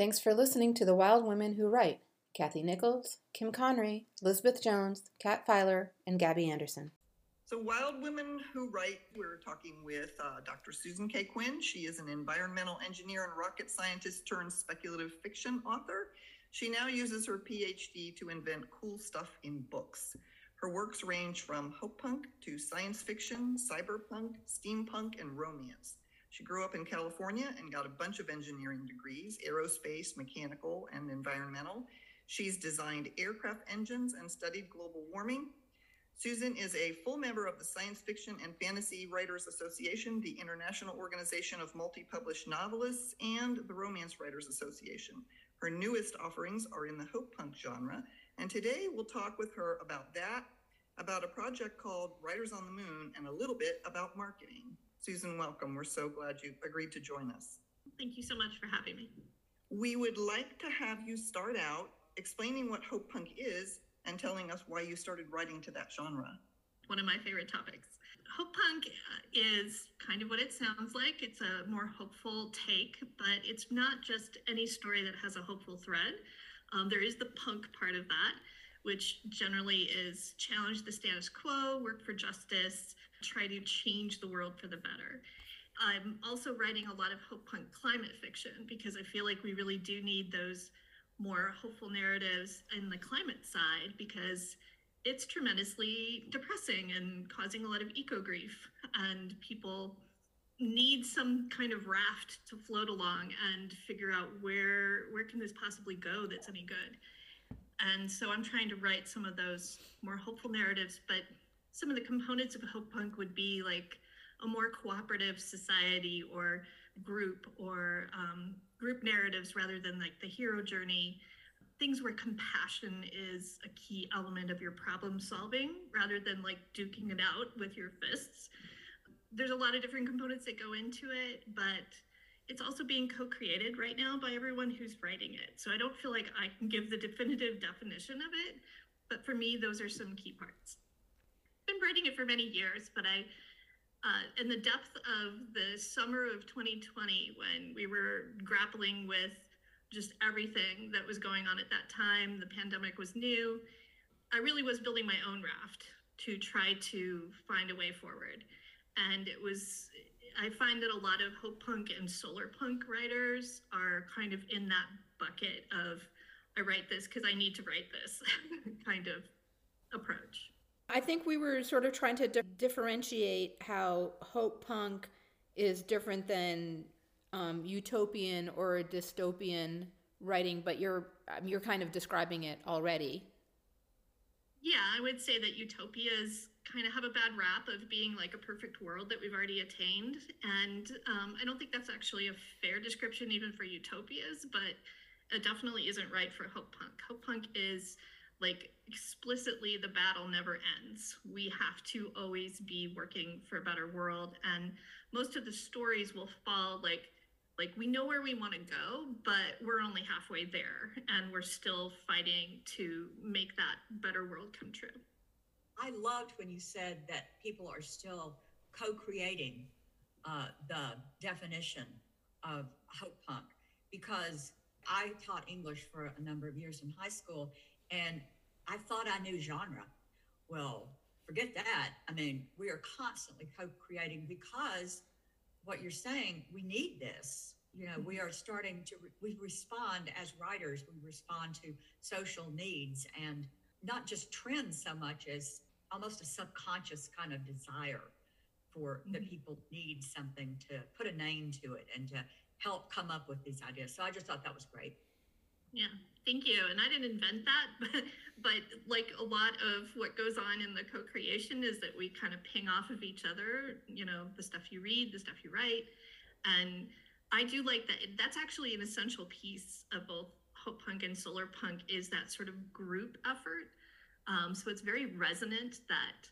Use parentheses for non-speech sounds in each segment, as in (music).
Thanks for listening to The Wild Women Who Write. Kathy Nichols, Kim Conry, Elizabeth Jones, Kat Filer, and Gabby Anderson. So, Wild Women Who Write, we're talking with uh, Dr. Susan Kaye Quinn. She is an environmental engineer and rocket scientist turned speculative fiction author. She now uses her PhD to invent cool stuff in books. Her works range from hope punk to science fiction, cyberpunk, steampunk, and romance. She grew up in California and got a bunch of engineering degrees aerospace, mechanical, and environmental. She's designed aircraft engines and studied global warming. Susan is a full member of the Science Fiction and Fantasy Writers Association, the International Organization of Multi Published Novelists, and the Romance Writers Association. Her newest offerings are in the hope punk genre, and today we'll talk with her about that, about a project called Writers on the Moon, and a little bit about marketing. Susan, welcome. We're so glad you agreed to join us. Thank you so much for having me. We would like to have you start out explaining what hope punk is and telling us why you started writing to that genre. One of my favorite topics. Hope punk is kind of what it sounds like. It's a more hopeful take, but it's not just any story that has a hopeful thread. Um, there is the punk part of that, which generally is challenge the status quo, work for justice, try to change the world for the better. I'm also writing a lot of hope punk climate fiction because I feel like we really do need those more hopeful narratives in the climate side because it's tremendously depressing and causing a lot of eco grief and people need some kind of raft to float along and figure out where where can this possibly go that's any good and so i'm trying to write some of those more hopeful narratives but some of the components of hope punk would be like a more cooperative society or group or um, group narratives rather than like the hero journey. Things where compassion is a key element of your problem solving rather than like duking it out with your fists. There's a lot of different components that go into it but it's also being co-created right now by everyone who's writing it. So i don't feel like i can give the definitive definition of it but for me those are some key parts writing it for many years, but I, uh, in the depth of the summer of 2020, when we were grappling with just everything that was going on at that time, the pandemic was new. I really was building my own raft to try to find a way forward. And it was, I find that a lot of hope punk and solar punk writers are kind of in that bucket of, I write this because I need to write this (laughs) kind of approach. I think we were sort of trying to di- differentiate how hope punk is different than um, utopian or dystopian writing, but you're um, you're kind of describing it already. Yeah, I would say that utopias kind of have a bad rap of being like a perfect world that we've already attained, and um, I don't think that's actually a fair description even for utopias, but it definitely isn't right for hope punk. Hope punk is like explicitly the battle never ends. We have to always be working for a better world and most of the stories will fall like like we know where we want to go but we're only halfway there and we're still fighting to make that better world come true. I loved when you said that people are still co-creating uh, the definition of hope punk because i taught english for a number of years in high school and I thought I knew genre. Well, forget that. I mean, we are constantly co creating because what you're saying, we need this. You know, we are starting to, re- we respond as writers, we respond to social needs and not just trends so much as almost a subconscious kind of desire for mm-hmm. that people need something to put a name to it and to help come up with these ideas. So I just thought that was great. Yeah, thank you. And I didn't invent that, (laughs) but, but like a lot of what goes on in the co creation is that we kind of ping off of each other, you know, the stuff you read, the stuff you write. And I do like that. That's actually an essential piece of both Hope Punk and Solar Punk is that sort of group effort. Um, so it's very resonant that,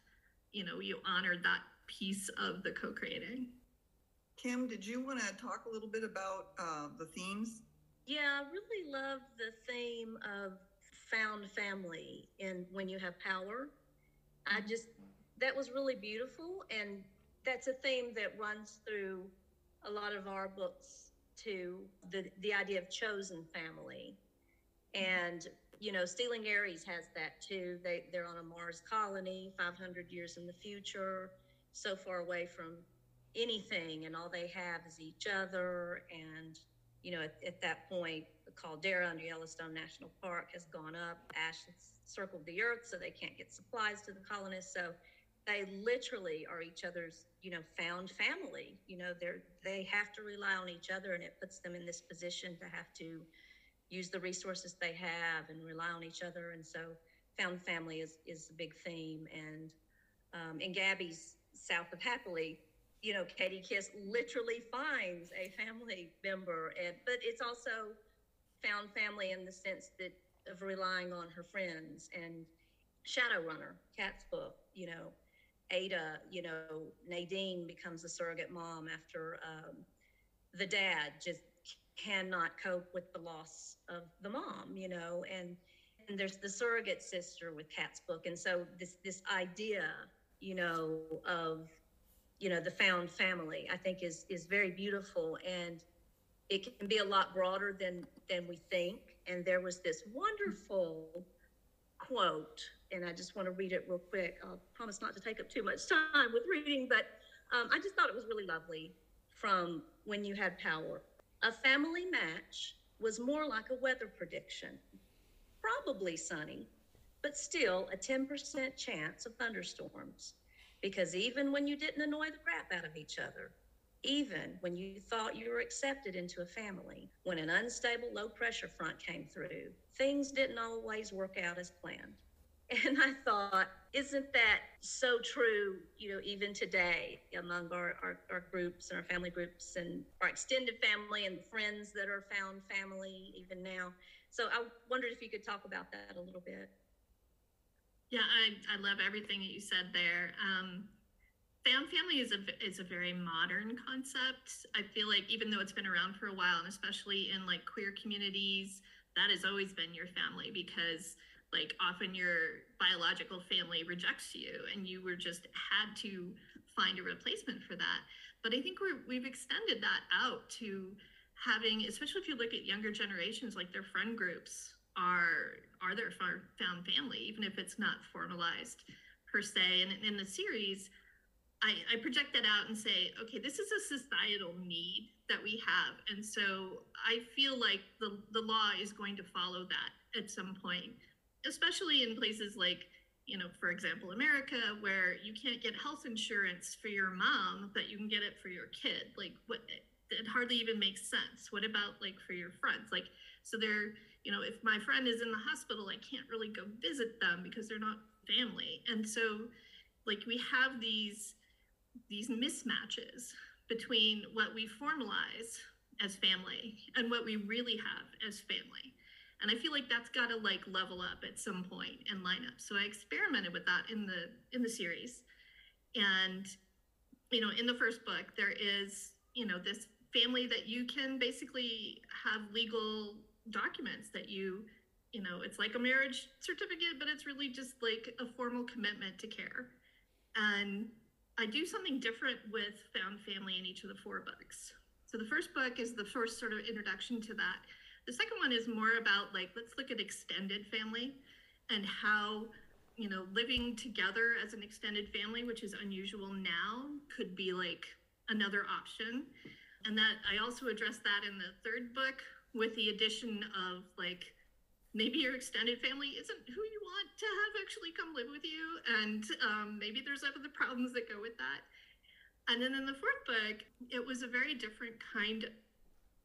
you know, you honored that piece of the co creating. Kim, did you want to talk a little bit about uh, the themes yeah, I really love the theme of found family and when you have power. I mm-hmm. just, that was really beautiful. And that's a theme that runs through a lot of our books to the the idea of chosen family, and you know, Stealing Aries has that too. They they're on a Mars colony, 500 years in the future, so far away from anything, and all they have is each other. And you know, at, at that point, the caldera under Yellowstone National Park has gone up. Ash has circled the earth, so they can't get supplies to the colonists. So they literally are each other's, you know, found family. You know, they're they have to rely on each other, and it puts them in this position to have to use the resources they have and rely on each other. And so, found family is is a big theme. And um, in Gabby's South of Happily, you know, Katie Kiss literally finds a family member, and but it's also found family in the sense that of relying on her friends and Shadowrunner, Kat's book, you know, Ada, you know, Nadine becomes a surrogate mom after um, the dad just cannot cope with the loss of the mom, you know, and and there's the surrogate sister with Kat's book, and so this this idea, you know, of you know the found family, I think is is very beautiful, and it can be a lot broader than than we think. And there was this wonderful quote, and I just want to read it real quick. I'll promise not to take up too much time with reading, but um, I just thought it was really lovely from When You Had Power. A family match was more like a weather prediction. Probably sunny, but still a 10% chance of thunderstorms. Because even when you didn't annoy the crap out of each other, even when you thought you were accepted into a family, when an unstable low pressure front came through, things didn't always work out as planned. And I thought, isn't that so true, you know, even today among our, our, our, groups and our family groups and our extended family and friends that are found family even now. So I wondered if you could talk about that a little bit. Yeah, I, I love everything that you said there. Um, found family is a is a very modern concept. I feel like even though it's been around for a while, and especially in like queer communities, that has always been your family because like often your biological family rejects you and you were just had to find a replacement for that but i think we're, we've extended that out to having especially if you look at younger generations like their friend groups are are their found family even if it's not formalized per se and in the series I, I project that out and say okay this is a societal need that we have and so i feel like the, the law is going to follow that at some point especially in places like you know, for example, America, where you can't get health insurance for your mom, but you can get it for your kid. Like, what? It hardly even makes sense. What about like for your friends? Like, so they're, you know, if my friend is in the hospital, I can't really go visit them because they're not family. And so, like, we have these these mismatches between what we formalize as family and what we really have as family. And i feel like that's got to like level up at some point and line up. So i experimented with that in the in the series. And you know in the first book there is you know this family that you can basically have legal documents that you you know it's like a marriage certificate but it's really just like a formal commitment to care. And i do something different with found family in each of the four books. So the first book is the first sort of introduction to that. The second one is more about like, let's look at extended family and how, you know, living together as an extended family, which is unusual now, could be like another option. And that I also address that in the third book with the addition of like, maybe your extended family isn't who you want to have actually come live with you. And um, maybe there's other problems that go with that. And then in the fourth book, it was a very different kind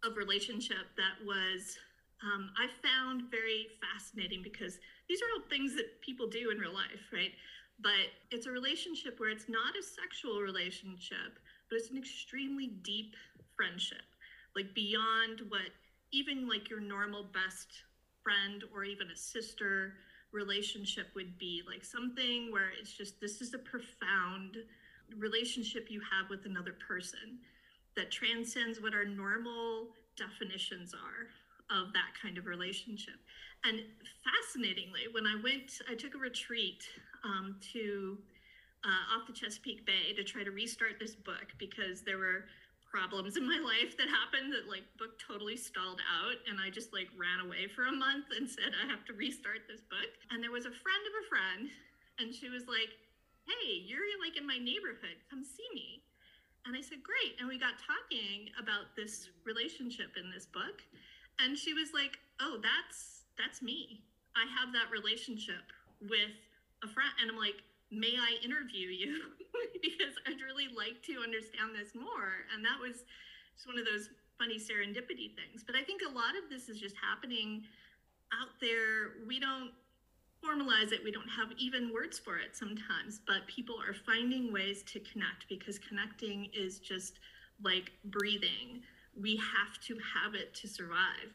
of relationship that was um, I found very fascinating because these are all things that people do in real life, right? But it's a relationship where it's not a sexual relationship, but it's an extremely deep friendship, like beyond what even like your normal best friend or even a sister relationship would be like something where it's just this is a profound relationship you have with another person that transcends what our normal definitions are of that kind of relationship. And fascinatingly, when I went, I took a retreat um, to uh, off the Chesapeake Bay to try to restart this book because there were problems in my life that happened that like book totally stalled out and I just like ran away for a month and said I have to restart this book. And there was a friend of a friend and she was like, "Hey, you're like in my neighborhood. Come see me." And I said, "Great." And we got talking about this relationship in this book. And she was like, "Oh, that's that's me. I have that relationship with a friend." And I'm like, may I interview you? (laughs) because I'd really like to understand this more. And that was just one of those funny serendipity things. But I think a lot of this is just happening out there. We don't formalize it, we don't have even words for it sometimes, but people are finding ways to connect because connecting is just like breathing. We have to have it to survive.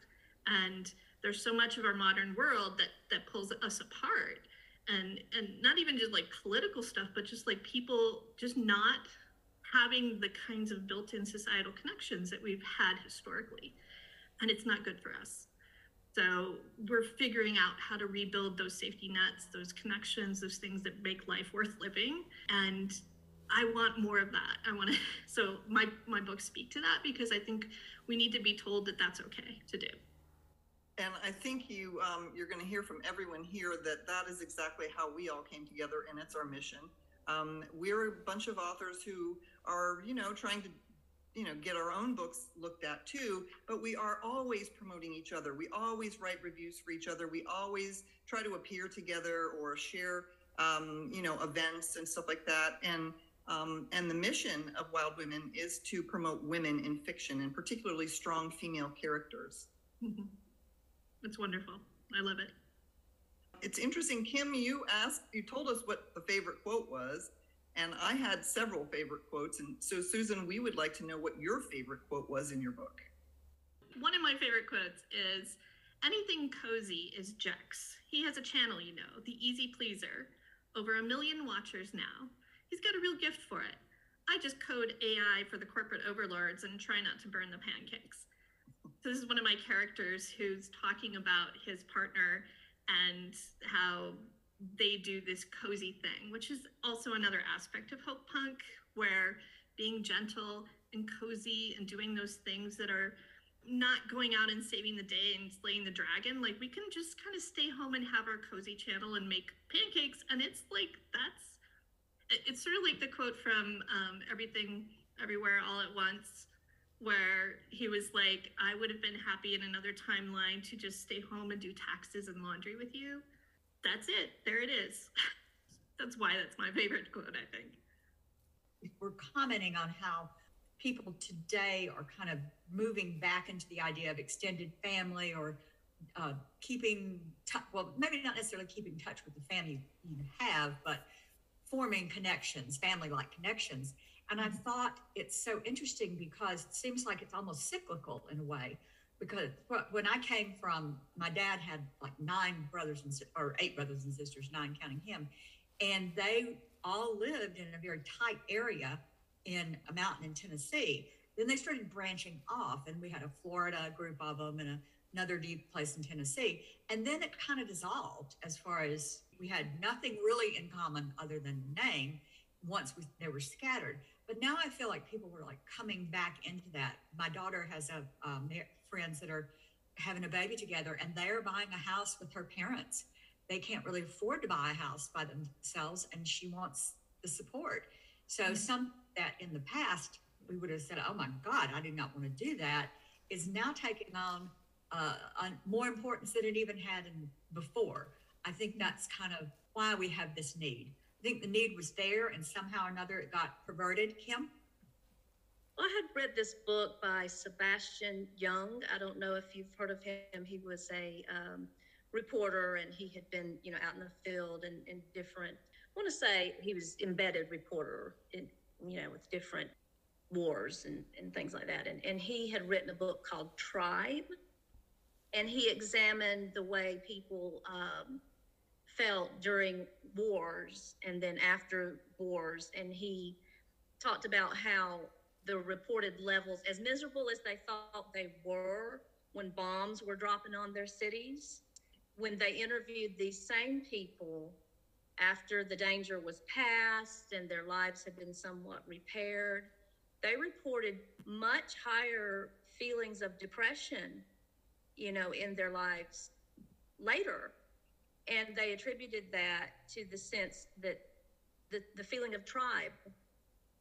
And there's so much of our modern world that that pulls us apart and and even just like political stuff but just like people just not having the kinds of built-in societal connections that we've had historically. And it's not good for us. So we're figuring out how to rebuild those safety nets those connections those things that make life worth living. And i want more of that. I want to (laughs) so my my books speak to that because i think we need to be told that that's okay to do and I think you um, you're going to hear from everyone here that that is exactly how we all came together, and it's our mission. Um, we're a bunch of authors who are, you know, trying to, you know, get our own books looked at too. But we are always promoting each other. We always write reviews for each other. We always try to appear together or share, um, you know, events and stuff like that. And um, and the mission of Wild Women is to promote women in fiction, and particularly strong female characters. It's wonderful. I love it. It's interesting, Kim. You asked, you told us what the favorite quote was, and I had several favorite quotes. And so, Susan, we would like to know what your favorite quote was in your book. One of my favorite quotes is Anything cozy is Jex. He has a channel, you know, the easy pleaser. Over a million watchers now. He's got a real gift for it. I just code AI for the corporate overlords and try not to burn the pancakes this is one of my characters who's talking about his partner and how they do this cozy thing, which is also another aspect of Hope Punk, where being gentle and cozy and doing those things that are not going out and saving the day and slaying the dragon. Like we can just kind of stay home and have our cozy channel and make pancakes. And it's like, that's, it's sort of like the quote from um, Everything Everywhere All at Once where he was like, I would have been happy in another timeline to just stay home and do taxes and laundry with you. That's it. There it is. (laughs) that's why that's my favorite quote, I think. We're commenting on how people today are kind of moving back into the idea of extended family or uh, keeping, well, maybe not necessarily keeping touch with the family you have, but forming connections, family like connections. And I mm. thought it's so interesting because it seems like it's almost cyclical in a way. Because when I came from, my dad had like nine brothers and or eight brothers and sisters, nine counting him, and they all lived in a very tight area in a mountain in Tennessee. Then they started branching off, and we had a Florida group of them and a, another deep place in Tennessee. And then it kind of dissolved as far as we had nothing really in common other than name once we, they were scattered. But now I feel like people were like coming back into that. My daughter has a um, friends that are having a baby together, and they are buying a house with her parents. They can't really afford to buy a house by themselves, and she wants the support. So mm-hmm. some that in the past we would have said, "Oh my God, I did not want to do that," is now taking on uh, on more importance than it even had in before. I think that's kind of why we have this need. Think the need was there and somehow or another it got perverted. Kim? Well, I had read this book by Sebastian Junger. I don't know if you've heard of him. He was a um, reporter and he had been, you know, out in the field and in different, I want to say he was embedded reporter in, you know, with different wars and, and things like that. And, and he had written a book called Tribe and he examined the way people um, felt during wars and then after wars. And he talked about how the reported levels, as miserable as they thought they were when bombs were dropping on their cities, when they interviewed these same people after the danger was past and their lives had been somewhat repaired, they reported much higher feelings of depression, you know, in their lives later. And they attributed that to the sense that the, the feeling of tribe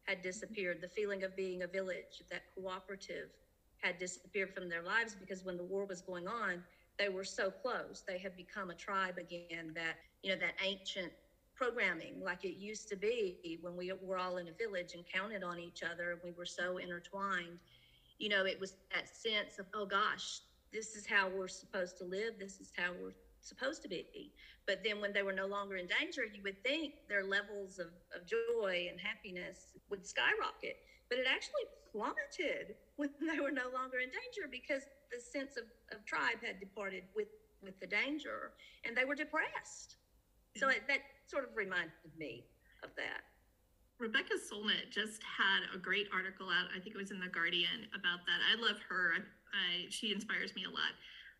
had disappeared, the feeling of being a village, that cooperative had disappeared from their lives because when the war was going on, they were so close. They had become a tribe again, that, you know, that ancient programming like it used to be when we were all in a village and counted on each other and we were so intertwined. You know, it was that sense of, oh gosh, this is how we're supposed to live, this is how we're supposed to be. But then when they were no longer in danger, you would think their levels of, of joy and happiness would skyrocket. But it actually plummeted when (laughs) they were no longer in danger because the sense of, of tribe had departed with, with the danger and they were depressed. So it, that sort of reminded me of that. Rebecca Solnit just had a great article out. I think it was in the Guardian about that. I love her. I, I she inspires me a lot.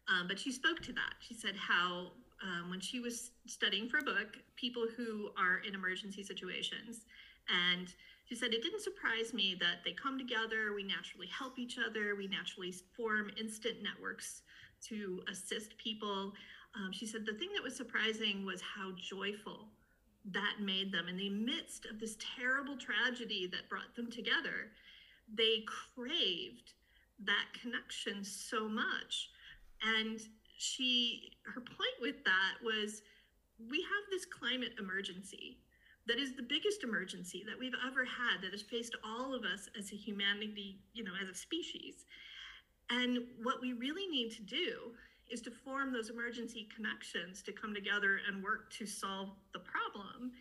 Um, but she spoke to that. She said how um, when she was studying for a book, people who are in emergency situations, and she said it didn't surprise me that they come together. We naturally help each other. We naturally form instant networks to assist people. Um, she said the thing that was surprising was how joyful that made them in the midst of this terrible tragedy that brought them together. They craved that connection so much. And she, her point with that was we have this climate emergency that is the biggest emergency that we've ever had that has faced all of us as a humanity, you know, as a species. And what we really need to do is to form those emergency connections to come together and work to solve the problem.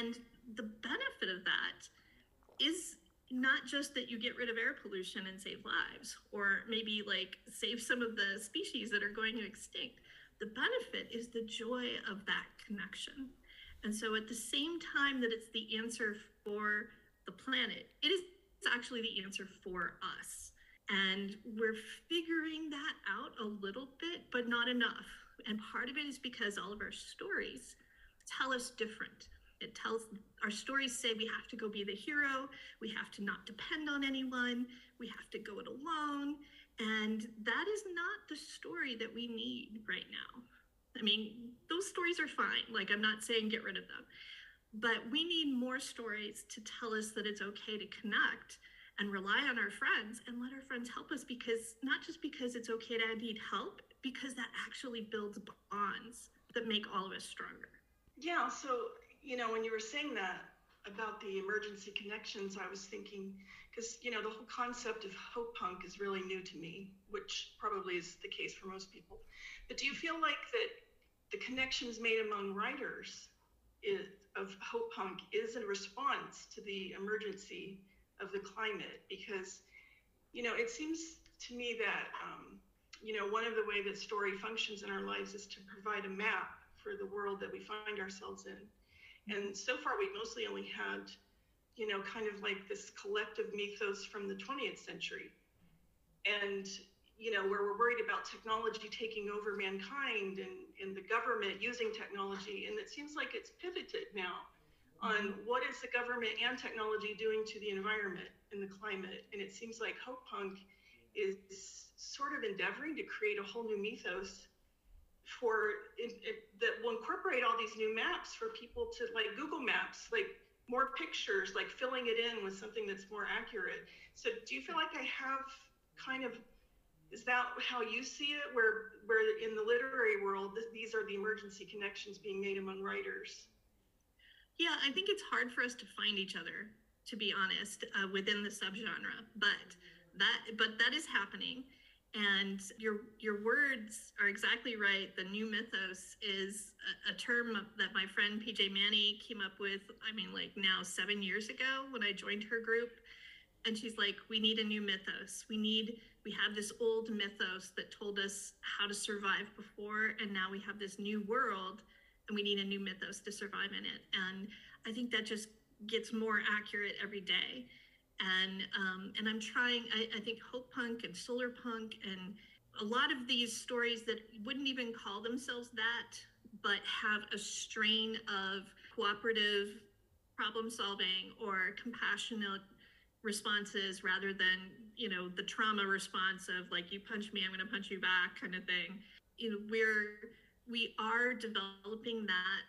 And the benefit of that is not just that you get rid of air pollution and save lives, or maybe like save some of the species that are going to extinct. The benefit is the joy of that connection. And so, at the same time that it's the answer for the planet, it is actually the answer for us. And we're figuring that out a little bit, but not enough. And part of it is because all of our stories tell us different. It tells our stories say we have to go be the hero, we have to not depend on anyone, we have to go it alone. And that is not the story that we need right now. I mean, those stories are fine. Like, I'm not saying get rid of them, but we need more stories to tell us that it's okay to connect and rely on our friends and let our friends help us because not just because it's okay to need help, because that actually builds bonds that make all of us stronger. Yeah, so you know, when you were saying that about the emergency connections, I was thinking because you know the whole concept of hope punk is really new to me, which probably is the case for most people. But do you feel like that the connections made among writers is, of hope punk is in response to the emergency of the climate because you know it seems to me that um, you know one of the way that story functions in our lives is to provide a map for the world that we find ourselves in and so far we've mostly only had you know kind of like this collective mythos from the 20th century and you know where we're worried about technology taking over mankind and, and the government using technology and it seems like it's pivoted now on mm-hmm. what is the government and technology doing to the environment and the climate. And it seems like Hope Punk is sort of endeavoring to create a whole new mythos for it, it, that will incorporate all these new maps for people to like Google Maps, like more pictures, like filling it in with something that's more accurate. So do you feel like I have kind of is that how you see it where where in the literary world these are the emergency connections being made among writers yeah, I think it's hard for us to find each other, to be honest, uh, within the subgenre. But that, but that is happening, and your your words are exactly right. The new mythos is a, a term that my friend PJ Manney came up with. I mean, like now seven years ago when I joined her group, and she's like, "We need a new mythos. We need." We have this old mythos that told us how to survive before, and now we have this new world and we need a new mythos to survive in it. And I think that just gets more accurate every day. And um, and I'm trying. I, I think hope punk and solar punk and a lot of these stories that wouldn't even call themselves that, but have a strain of cooperative problem solving or compassionate responses rather than you know the trauma response of like you punch me i'm going to punch you back kind of thing you know we're we are developing that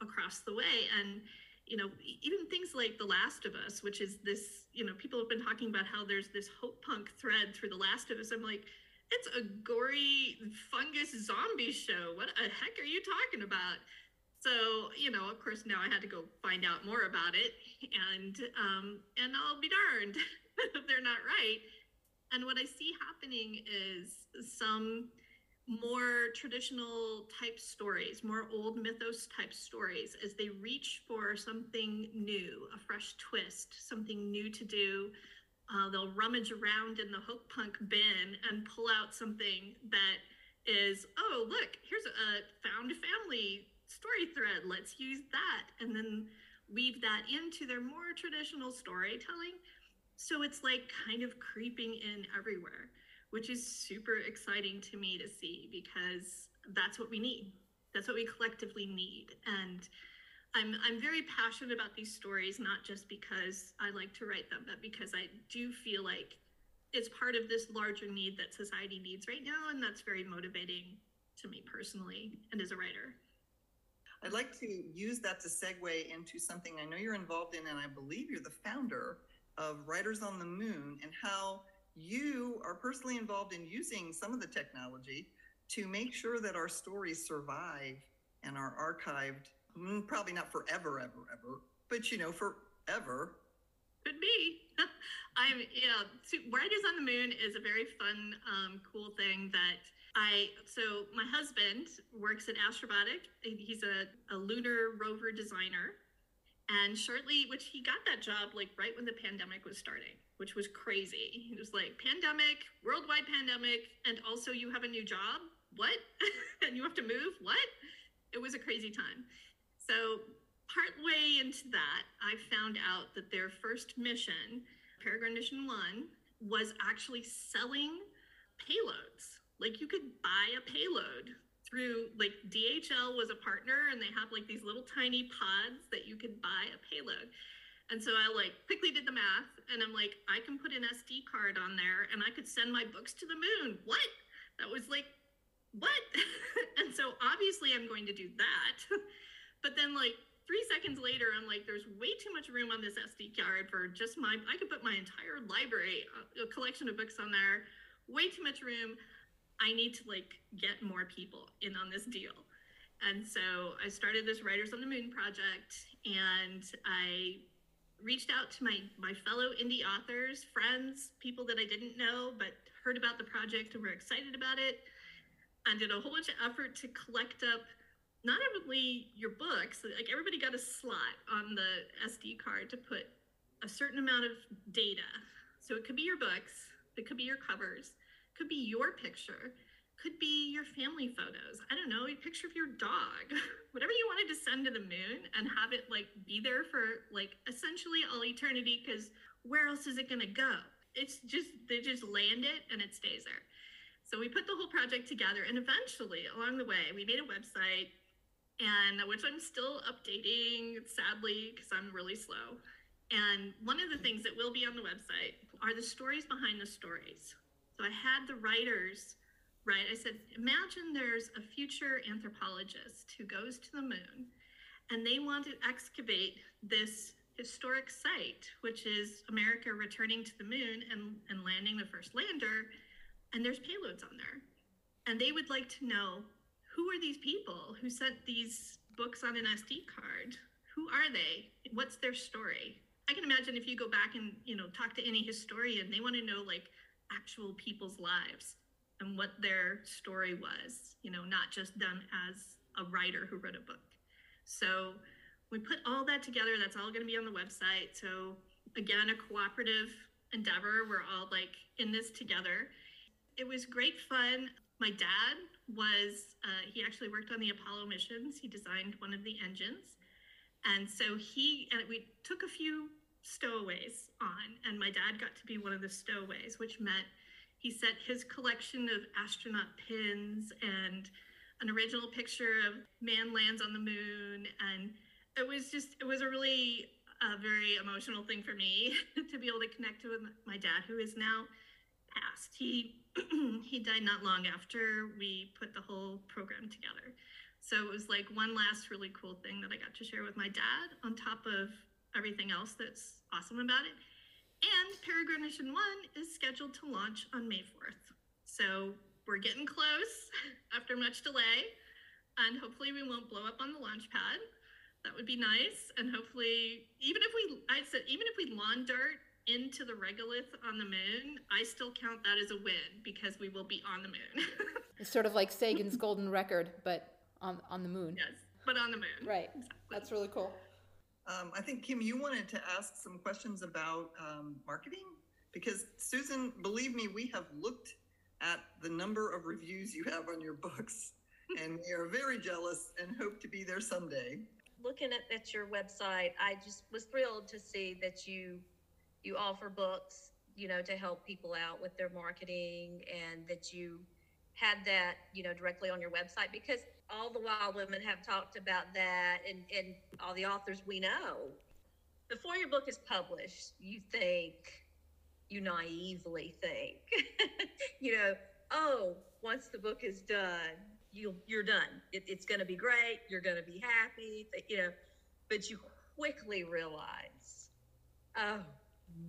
across the way and you know even things like the last of us which is this you know people have been talking about how there's this hope punk thread through the last of us. I'm like it's a gory fungus zombie show. What the heck are you talking about? So you know of course now i had to go find out more about it and um and i'll be darned (laughs) if they're not right. And what i see happening is some more traditional type stories more old mythos type stories as they reach for something new a fresh twist something new to do uh, they'll rummage around in the hope punk bin and pull out something that is oh look here's a found family story thread. Let's use that. And then weave that into their more traditional storytelling. So it's like kind of creeping in everywhere, which is super exciting to me to see because that's what we need. That's what we collectively need. And I'm I'm very passionate about these stories, not just because I like to write them, but because I do feel like it's part of this larger need that society needs right now, and that's very motivating to me personally and as a writer. I'd like to use that to segue into something I know you're involved in, and I believe you're the founder of Writers on the Moon, and how you are personally involved in using some of the technology to make sure that our stories survive and are archived. Mm, probably not forever, ever, ever, but you know, forever. Could be. (laughs) I'm yeah. Writers on the Moon is a very fun, um, cool thing that I so my husband works at Astrobotic. He's a, a lunar rover designer. And shortly, which he got that job like right when the pandemic was starting, which was crazy. It was like pandemic, worldwide pandemic, and also you have a new job. What? (laughs) and you have to move? What? It was a crazy time. So partway into that, I found out that their first mission, Peregrine Mission One, was actually selling payloads like you could buy a payload through like DHL was a partner and they have like these little tiny pods that you could buy a payload. And so I like quickly did the math and I'm like, I can put an SD card on there and I could send my books to the moon. What? That was like, what? (laughs) and so obviously I'm going to do that. (laughs) but then like three seconds later, I'm like, there's way too much room on this SD card for just my, I could put my entire library, uh, a collection of books on there, way too much room. I need to like get more people in on this deal. And so I started this Writers on the Moon project and I reached out to my my fellow indie authors, friends, people that I didn't know but heard about the project and were excited about it. And did a whole bunch of effort to collect up not only your books, like everybody got a slot on the SD card to put a certain amount of data. So it could be your books, it could be your covers, could be your picture, could be your family photos. I don't know, a picture of your dog, (laughs) whatever you wanted to send to the moon and have it like be there for like essentially all eternity because where else is it going to go? It's just, they just land it and it stays there. So we put the whole project together and eventually along the way, we made a website and which I'm still updating sadly because I'm really slow. And one of the things that will be on the website are the stories behind the stories. So I had the writers right. I said, imagine there's a future anthropologist who goes to the moon and they want to excavate this historic site, which is America returning to the moon and, and landing the first lander. And there's payloads on there. And they would like to know who are these people who sent these books on an SD card? Who are they? What's their story? I can imagine if you go back and you know talk to any historian, they want to know like actual people's lives and what their story was, you know, not just them as a writer who wrote a book. So we put all that together. That's all going to be on the website. So again, a cooperative endeavor. We're all like in this together. It was great fun. My dad was, uh, he actually worked on the Apollo missions. He designed one of the engines. And so he, and we took a few stowaways on, and my dad got to be one of the stowaways, which meant he sent his collection of astronaut pins and an original picture of man lands on the moon, and it was just it was a really a very emotional thing for me (laughs) to be able to connect with my dad, who is now passed. He (clears throat) he died not long after we put the whole program together. So it was like one last really cool thing that I got to share with my dad on top of everything else that's awesome about it. And Peregrine Mission 1 is scheduled to launch on May 4th. So we're getting close (laughs) after much delay. And hopefully we won't blow up on the launch pad. That would be nice. And hopefully, even if we, I said, even if we lawn dart into the regolith on the moon, I still count that as a win because we will be on the moon. (laughs) it's sort of like Sagan's golden record, but on on the moon. Yes, but on the moon. Right. Exactly. That's really cool. Um, I think Kim, you wanted to ask some questions about um, marketing because Susan, believe me, we have looked at the number of reviews you have on your books, (laughs) and we are very jealous and hope to be there someday. Looking at, at your website, I just was thrilled to see that you you offer books, you know, to help people out with their marketing, and that you had that, you know, directly on your website because all the wild women have talked about that and, and all the authors we know. Before your book is published, you think, you naively think, (laughs) you know, oh, once the book is done, you you're done. It, it's going to be great. You're going to be happy, you know, but you quickly realize, oh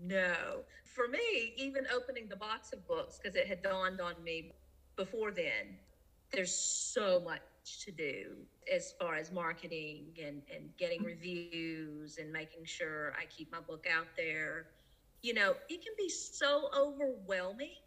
no. For me, even opening the box of books, because it had dawned on me before then, there's so much to do as far as marketing and, and getting reviews and making sure I keep my book out there. You know, it can be so overwhelming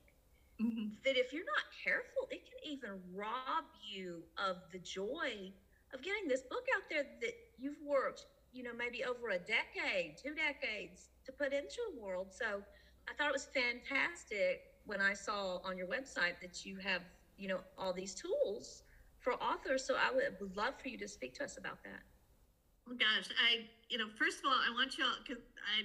mm-hmm. that if you're not careful, it can even rob you of the joy of getting this book out there that you've worked, you know, maybe over a decade, two decades to put into the world. So I thought it was fantastic when I saw on your website that you have, you know, all these tools for authors. So I would, love for you to speak to us about that. Oh gosh, I, you know, first of all, I want y'all, because I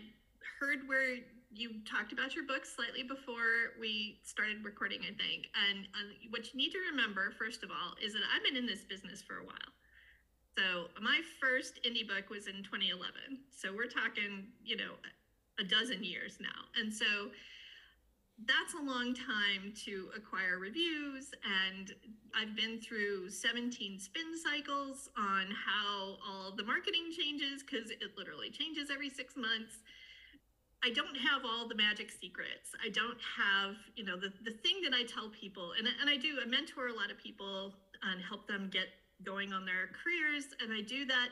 heard where you talked about your book slightly before we started recording, I think. And uh, what you need to remember, first of all, is that I've been in this business for a while. So my first indie book was in 2011. So we're talking, you know, a dozen years now. And so that's a long time to acquire reviews and i've been through 17 spin cycles on how all the marketing changes because it literally changes every six months. I don't have all the magic secrets. I don't have you know the, the thing that i tell people and, and i do i mentor a lot of people and help them get going on their careers and i do that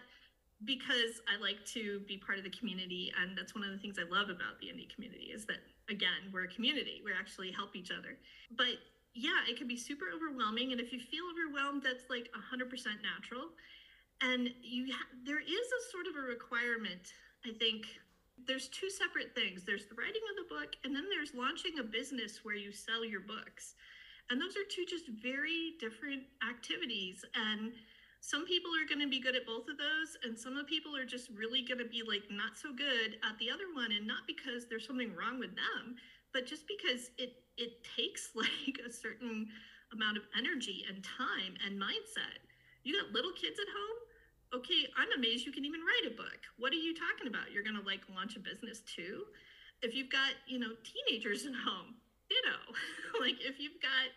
because i like to be part of the community and that's one of the things i love about the indie community is that again, we're a community. We actually help each other. But yeah, it can be super overwhelming. And if you feel overwhelmed, that's like 100% natural. And you ha- there is a sort of a requirement, I think. There's two separate things. There's the writing of the book, and then there's launching a business where you sell your books. And those are two just very different activities. And some people are going to be good at both of those and some of people are just really going to be like not so good at the other one and not because there's something wrong with them but just because it it takes (laughs) like a certain amount of energy and time and mindset. You got little kids at home? Okay i'm amazed you can even write a book. What are you talking about? You're going to like launch a business too? If you've got you know teenagers at home you (laughs) know like if you've got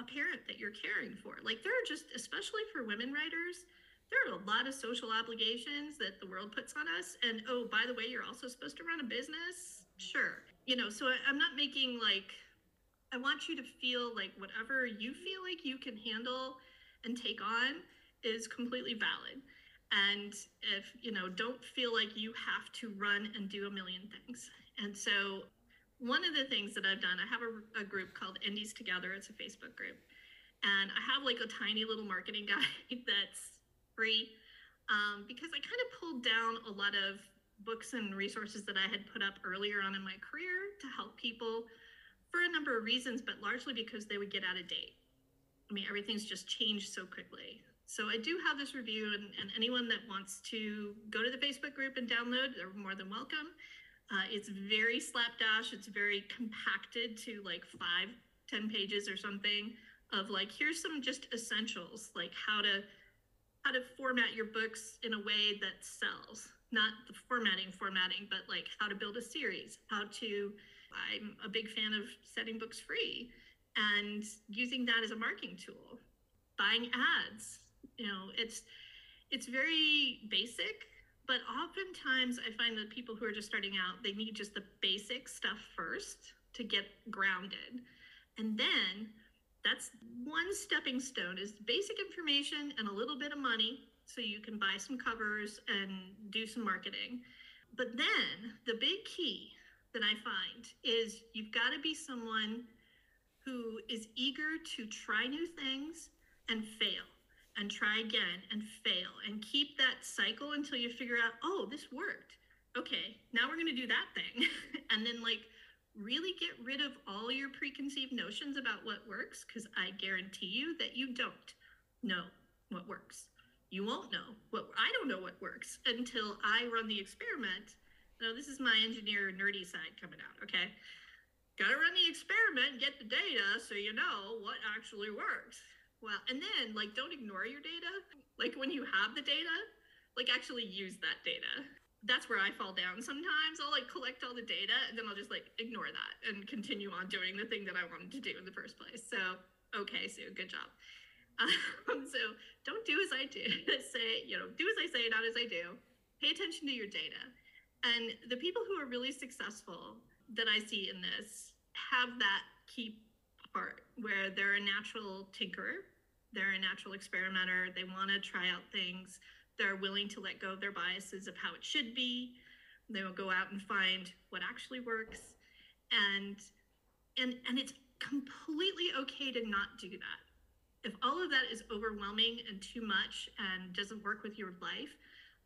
a parent that you're caring for. Like there are just, especially for women writers, there are a lot of social obligations that the world puts on us. And oh, by the way, you're also supposed to run a business. Sure. You know, so I, I'm not making like, I want you to feel like whatever you feel like you can handle and take on is completely valid. And if, you know, don't feel like you have to run and do a million things. And so one of the things that I've done, I have a, a, group called Indies Together. It's a Facebook group. And I have like a tiny little marketing (laughs) guide that's free um, because I kind of pulled down a lot of books and resources that I had put up earlier on in my career to help people for a number of reasons, but largely because they would get out of date. I mean, everything's just changed so quickly. So I do have this review, and, and anyone that wants to go to the Facebook group and download, they're more than welcome. Uh, it's very slapdash. It's very compacted to like five, ten pages or something of like here's some just essentials like how to how to format your books in a way that sells not the formatting, formatting, but like how to build a series, how to. I'm a big fan of setting books free and using that as a marketing tool. Buying ads, you know, it's it's very basic, but oftentimes I find that people who are just starting out, they need just the basic stuff first to get grounded. And then that's one stepping stone is basic information and a little bit of money so you can buy some covers and do some marketing. But then the big key that I find is you've got to be someone who is eager to try new things and fail and try again and fail and keep that cycle until you figure out, oh, this worked. Okay, now we're going to do that thing. (laughs) and then, like, really get rid of all your preconceived notions about what works because I guarantee you that you don't know what works. You won't know what I don't know what works until I run the experiment. Now, this is my engineer nerdy side coming out, okay? Got to run the experiment, get the data so you know what actually works. Well, and then like don't ignore your data. Like when you have the data, like actually use that data. That's where I fall down sometimes. I'll like collect all the data and then I'll just like ignore that and continue on doing the thing that I wanted to do in the first place. So, okay, Sue, good job. (laughs) Um, so don't do as I do. (laughs) say, you know, do as I say, not as I do. Pay attention to your data. And the people who are really successful that I see in this have that key part where they're a natural tinkerer, they're a natural experimenter, they want to try out things, they're willing to let go of their biases of how it should be. They will go out and find what actually works. And and and it's completely okay to not do that. If all of that is overwhelming and too much and doesn't work with your life,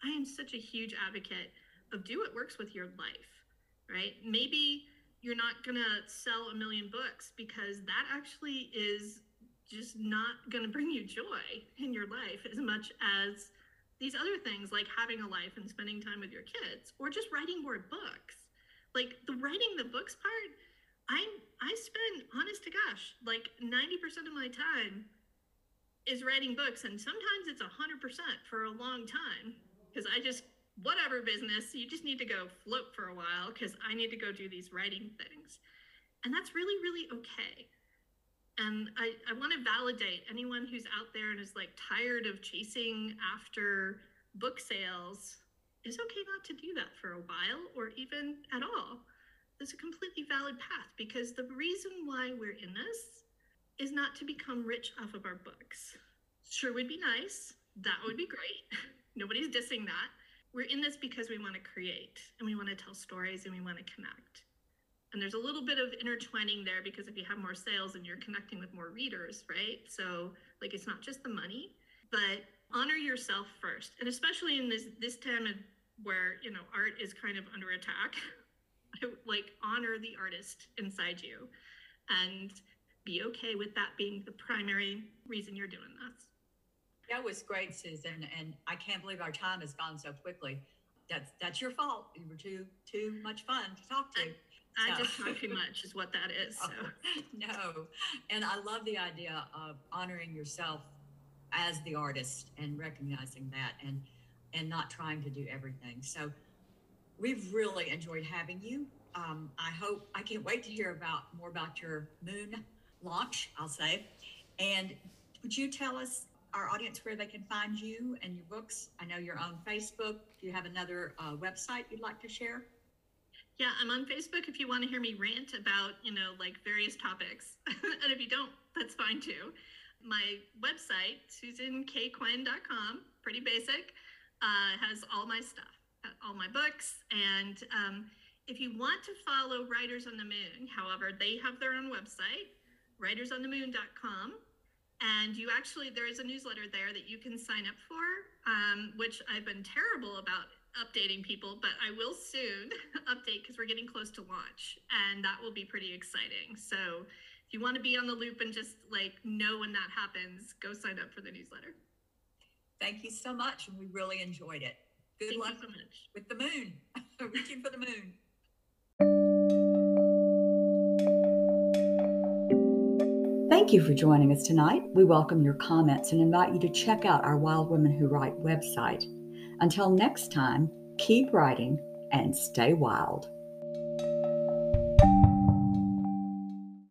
I am such a huge advocate of do what works with your life, right? Maybe you're not going to sell a million books because that actually is just not going to bring you joy in your life as much as these other things like having a life and spending time with your kids or just writing more books. Like the writing the books part, I I spend honest to gosh, like 90% of my time is writing books and sometimes it's 100% for a long time because I just whatever business, you just need to go float for a while because I need to go do these writing things. And that's really, really okay. And I, I want to validate anyone who's out there and is like tired of chasing after book sales. It's okay not to do that for a while or even at all. It's a completely valid path because the reason why we're in this is not to become rich off of our books. Sure would be nice. That would be great. (laughs) Nobody's dissing that we're in this because we want to create and we want to tell stories and we want to connect. And there's a little bit of intertwining there because if you have more sales and you're connecting with more readers, right? So like it's not just the money, but honor yourself first. And especially in this this time of where, you know, art is kind of under attack, (laughs) like honor the artist inside you and be okay with that being the primary reason you're doing this. That was great, Susan, and I can't believe our time has gone so quickly. That's that's your fault. You were too too much fun to talk to. I, I just talk too much, is what that is. So. (laughs) no, and I love the idea of honoring yourself as the artist and recognizing that, and and not trying to do everything. So we've really enjoyed having you. Um, I hope I can't wait to hear about more about your moon launch. I'll say, and would you tell us our audience where they can find you and your books? I know you're on Facebook. Do you have another uh, website you'd like to share? Yeah, I'm on Facebook if you want to hear me rant about, you know, like various topics. (laughs) and if you don't, that's fine too. My website, susankquinn.com, pretty basic, uh, has all my stuff, all my books. And um, if you want to follow Writers on the Moon, however, they have their own website, writersonthemoon.com and you actually there is a newsletter there that you can sign up for um, which i've been terrible about updating people but i will soon (laughs) update because we're getting close to launch and that will be pretty exciting so if you want to be on the loop and just like know when that happens go sign up for the newsletter thank you so much and we really enjoyed it good Thank luck so much. with the moon (laughs) reaching for the moon Thank you for joining us tonight. We welcome your comments and invite you to check out our Wild Women Who Write website. Until next time, keep writing, and stay wild.